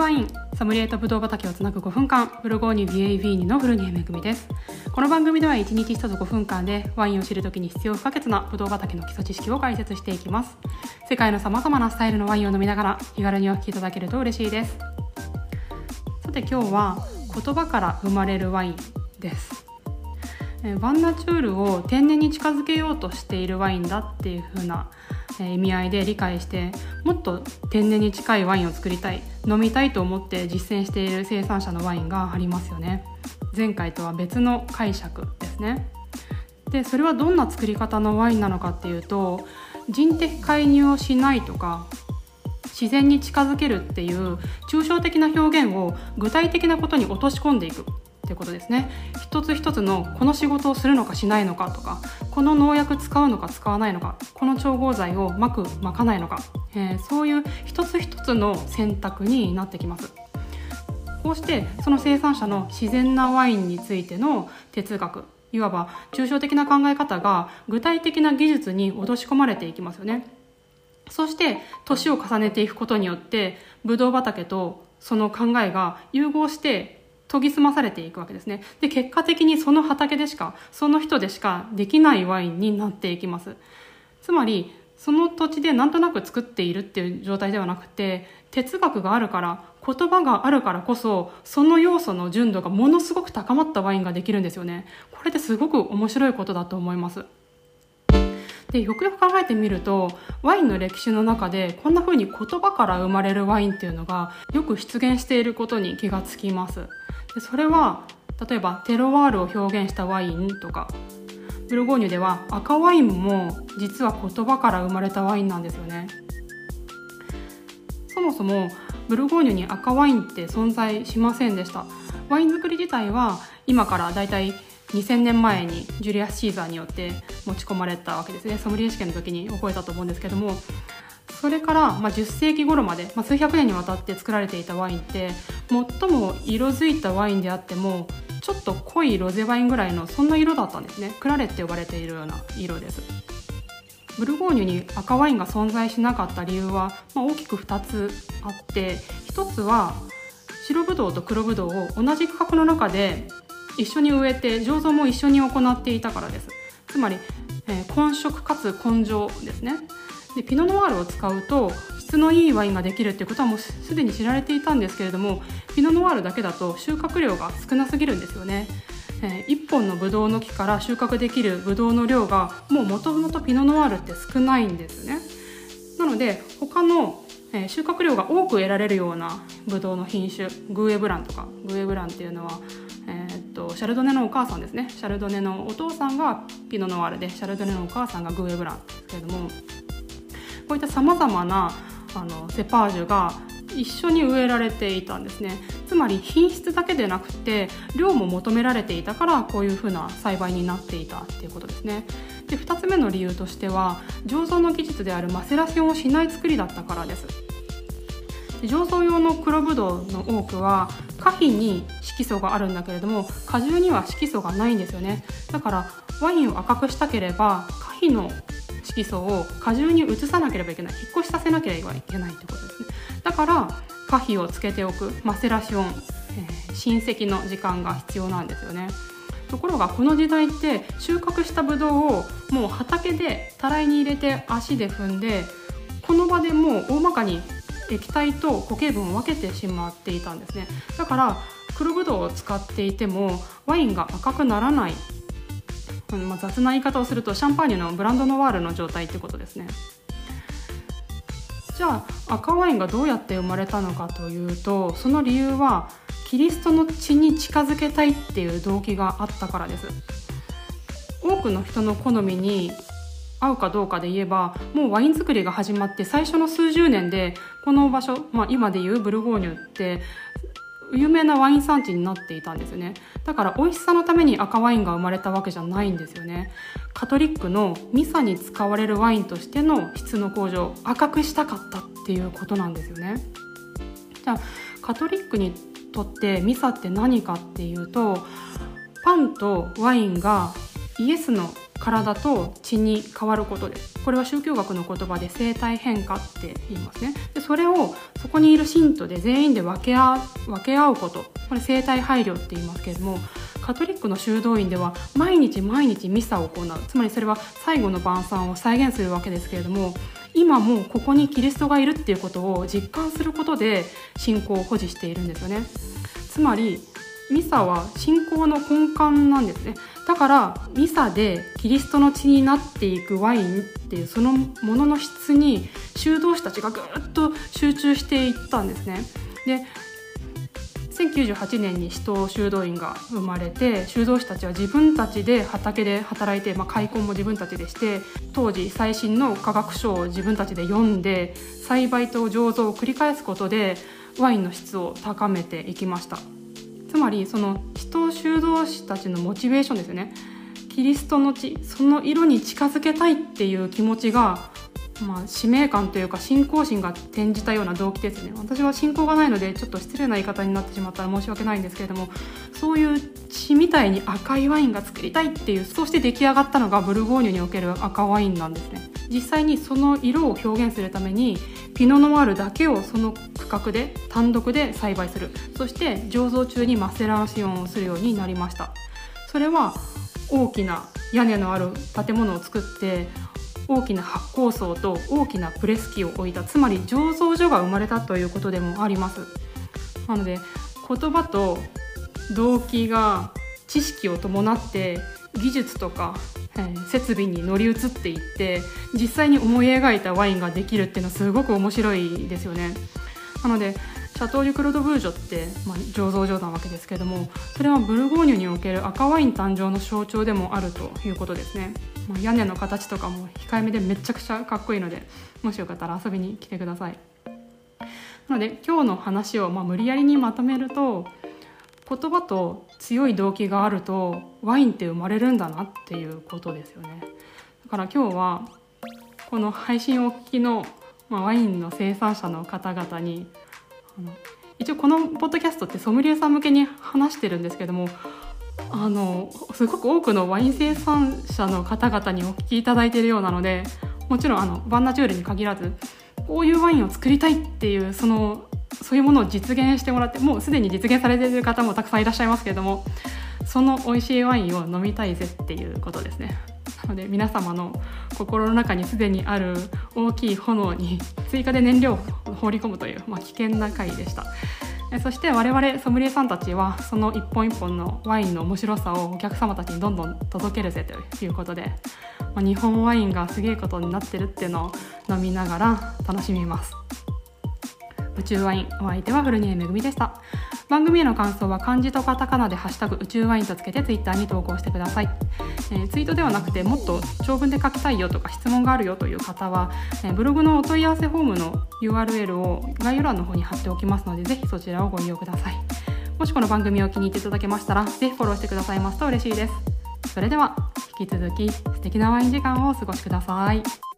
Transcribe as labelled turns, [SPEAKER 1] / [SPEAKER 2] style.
[SPEAKER 1] ワインソムリエとブドウ畑をつなぐ5分間ブルゴーニュ BAV2 の古谷恵です。この番組では1日1つ5分間でワインを知るときに必要不可欠なブドウ畑の基礎知識を解説していきます。世界の様々なスタイルのワインを飲みながら気軽にお聞きいただけると嬉しいです。さて今日は言葉から生まれるワインです。バンナチュールを天然に近づけようとしているワインだっていう風な意味合いで理解してもっと天然に近いワインを作りたい飲みたいと思って実践している生産者のワインがありますよね。前回とは別の解釈ですね。でそれはどんな作り方のワインなのかっていうと人的介入をしないとか自然に近づけるっていう抽象的な表現を具体的なことに落とし込んでいく。っていうことですね。一つ一つのこの仕事をするのかしないのかとかこの農薬使うのか使わないのかこの調合剤をまくまかないのか、えー、そういう一つ一つの選択になってきます。こうしてその生産者の自然なワインについての哲学いわば抽象的な考え方が具体的な技術に落とし込まれていきますよね。そして年を重ねていくことによってブドウ畑とその考えが融合して研ぎ澄まされていくわけですね。で、結果的にその畑でしか、その人でしかできないワインになっていきます。つまり、その土地でなんとなく作っているっていう状態ではなくて、哲学があるから、言葉があるからこそ、その要素の純度がものすごく高まったワインができるんですよね。これってすごく面白いことだと思います。でよくよく考えてみるとワインの歴史の中でこんな風に言葉から生まれるワインっていうのがよく出現していることに気がつきますでそれは例えばテロワールを表現したワインとか。ブルゴーニュでは赤ワインも実は言葉から生まれたワインなんですよね。そもそもブルゴーニュに赤ワインって存在しませんでした。ワイン作り自体は今からだいたい2000年前にジュリアス・シーザーによって持ち込まれたわけですね。ソムリエ試験の時に覚えたと思うんですけどもそれから、まあ、10世紀頃まで、まあ、数百年にわたって作られていたワインって最も色づいたワインであってもちょっと濃いロゼワインぐらいのそんな色だったんですね。クラレって呼ばれているような色です。ブルゴーニュに赤ワインが存在しなかった理由は、まあ、大きく2つあって1つは白ぶどうと黒ぶどうを同じ区画の中で一緒に植えて醸造も一緒に行っていたからです。つまり、えー、混色かつ根性ですね。でピノノワールを使うと質のいいワインができるっていうことはもうすでに知られていたんですけれどもピノノワールだけだと収穫量が少なすぎるんですよね。えー、1本のブドウの木から収穫できるブドウの量がもうもともとピノノワールって少ないんですね。なので他の、え、収穫量が多く得られるようなブドウの品種グーエブランとかグーエブランっていうのはえー、っとシャルドネのお母さんですねシャルドネのお父さんがピノノワールでシャルドネのお母さんがグーエブランですけれどもこういったさまざまなあのセパージュが一緒に植えられていたんですね。つまり品質だけでなくて量も求められていたからこういうふうな栽培になっていたっていうことですね。で2つ目の理由としては醸造の技術であるマセラションをしない作りだったからです。醸造用の黒ぶどうの多くは果皮に色素があるんだけれども果汁には色素がないんですよね。だからワインを赤くしたければ果皮の色素を果汁に移さなければいけない。引っ越しさせなければいけないってことですね。だから果皮をつけておく。マセラシオン、えー、親戚の時間が必要なんですよね。ところがこの時代って収穫したブドウをもう畑でたらいに入れて足で踏んでこの場でもう大まかに液体と固形分を分けてしまっていたんですね。だから黒ぶどうを使っていてもワインが赤くならない。まあ、雑な言い方をするとシャンパーニュのブランドノワールの状態ってことですね。じゃあ赤ワインがどうやって生まれたのかというとその理由はキリストの血に近づけたいっていう動機があったからです。多くの人の好みに合うかどうかで言えばもうワイン作りが始まって最初の数十年でこの場所、まあ、今でいうブルゴーニュって有名なワイン産地になっていたんですよね。だから美味しさのために赤ワインが生まれたわけじゃないんですよね。カトリックのミサに使われるワインとしての質の向上赤くしたかったっていうことなんですよね。じゃあカトリックにとってミサって何かっていうとパンとワインがイエスの体と血に変わることです。これは宗教学の言葉で生体変化って言いますね。でそれをそこにいる信徒で全員で分け合分け合うこと。これ生体配慮って言いますけれどもカトリックの修道院では毎日毎日ミサを行う。つまりそれは最後の晩餐を再現するわけですけれども今もここにキリストがいるっていうことを実感することで信仰を保持しているんですよね。つまりミサは信仰の根幹なんですね。だからミサでキリストの血になっていくワインっていうそのものの質に修道士たちがぐっと集中していったんですね。で1098年に使徒修道院が生まれて修道士たちは自分たちで畑で働いて、まあ、開墾も自分たちでして当時最新の科学書を自分たちで読んで栽培と醸造を繰り返すことでワインの質を高めていきました。つまりその使徒修道士たちのモチベーションですよね。キリストの血その色に近づけたいっていう気持ちがまあ、使命感というか信仰心が転じたような動機ですね。私は信仰がないのでちょっと失礼な言い方になってしまったら申し訳ないんですけれどもそういう血みたいに赤いワインが作りたいっていうそして出来上がったのがブルゴーニュにおける赤ワインなんですね。実際にその色を表現するためにピノノワールだけをその区画で単独で栽培する。そして醸造中にマセラーシオンをするようになりました。それは大きな屋根のある建物を作って大きな発酵槽と大きなプレス機を置いたつまり醸造所が生まれたということでもあります。なので言葉と動機が知識を伴って技術とか、え、設備に乗り移っていって実際に思い描いたワインができるっていうのはすごく面白いですよね。なのでシャトー・リュ・クロド・ブージョって、まあ、醸造所なわけですけどもそれはブルゴーニュにおける赤ワイン誕生の象徴でもあるということですね、まあ、屋根の形とかも控えめでめちゃくちゃかっこいいのでもしよかったら遊びに来てください。なので今日の話をまあ無理やりにまとめると言葉と強い動機があるとワインって生まれるんだなっていうことですよね。だから今日はこの配信をお聞きの、まあ、ワインの生産者の方々にあの一応このポッドキャストってソムリエさん向けに話してるんですけどもあのすごく多くのワイン生産者の方々にお聞きいただいているようなのでもちろんあのバンナチュールに限らずこういうワインを作りたいっていうそのそういうものを実現してもらってもうすでに実現されている方もたくさんいらっしゃいますけれどもその美味しいワインを飲みたいぜっていうことですね。ので皆様の心の中にすでにある大きい炎に追加で燃料を放り込むという、まあ、危険な回でした。そして我々ソムリエさんたちはその一本一本のワインの面白さをお客様たちにどんどん届けるぜということで、まあ、日本ワインがすげえことになってるっていうのを飲みながら楽しみます宇宙ワインお相手は古根めぐみでした番組への感想は漢字とカタカナで「ハッシュタグ宇宙ワイン」とつけてツイッターに投稿してください、えー、ツイートではなくてもっと長文で書きたいよとか質問があるよという方は、えー、ブログのお問い合わせフォームの URL を概要欄の方に貼っておきますのでぜひそちらをご利用ください。もしこの番組を気に入っていただけましたらぜひフォローしてくださいますと嬉しいです。それでは引き続き素敵なワイン時間をお過ごしください。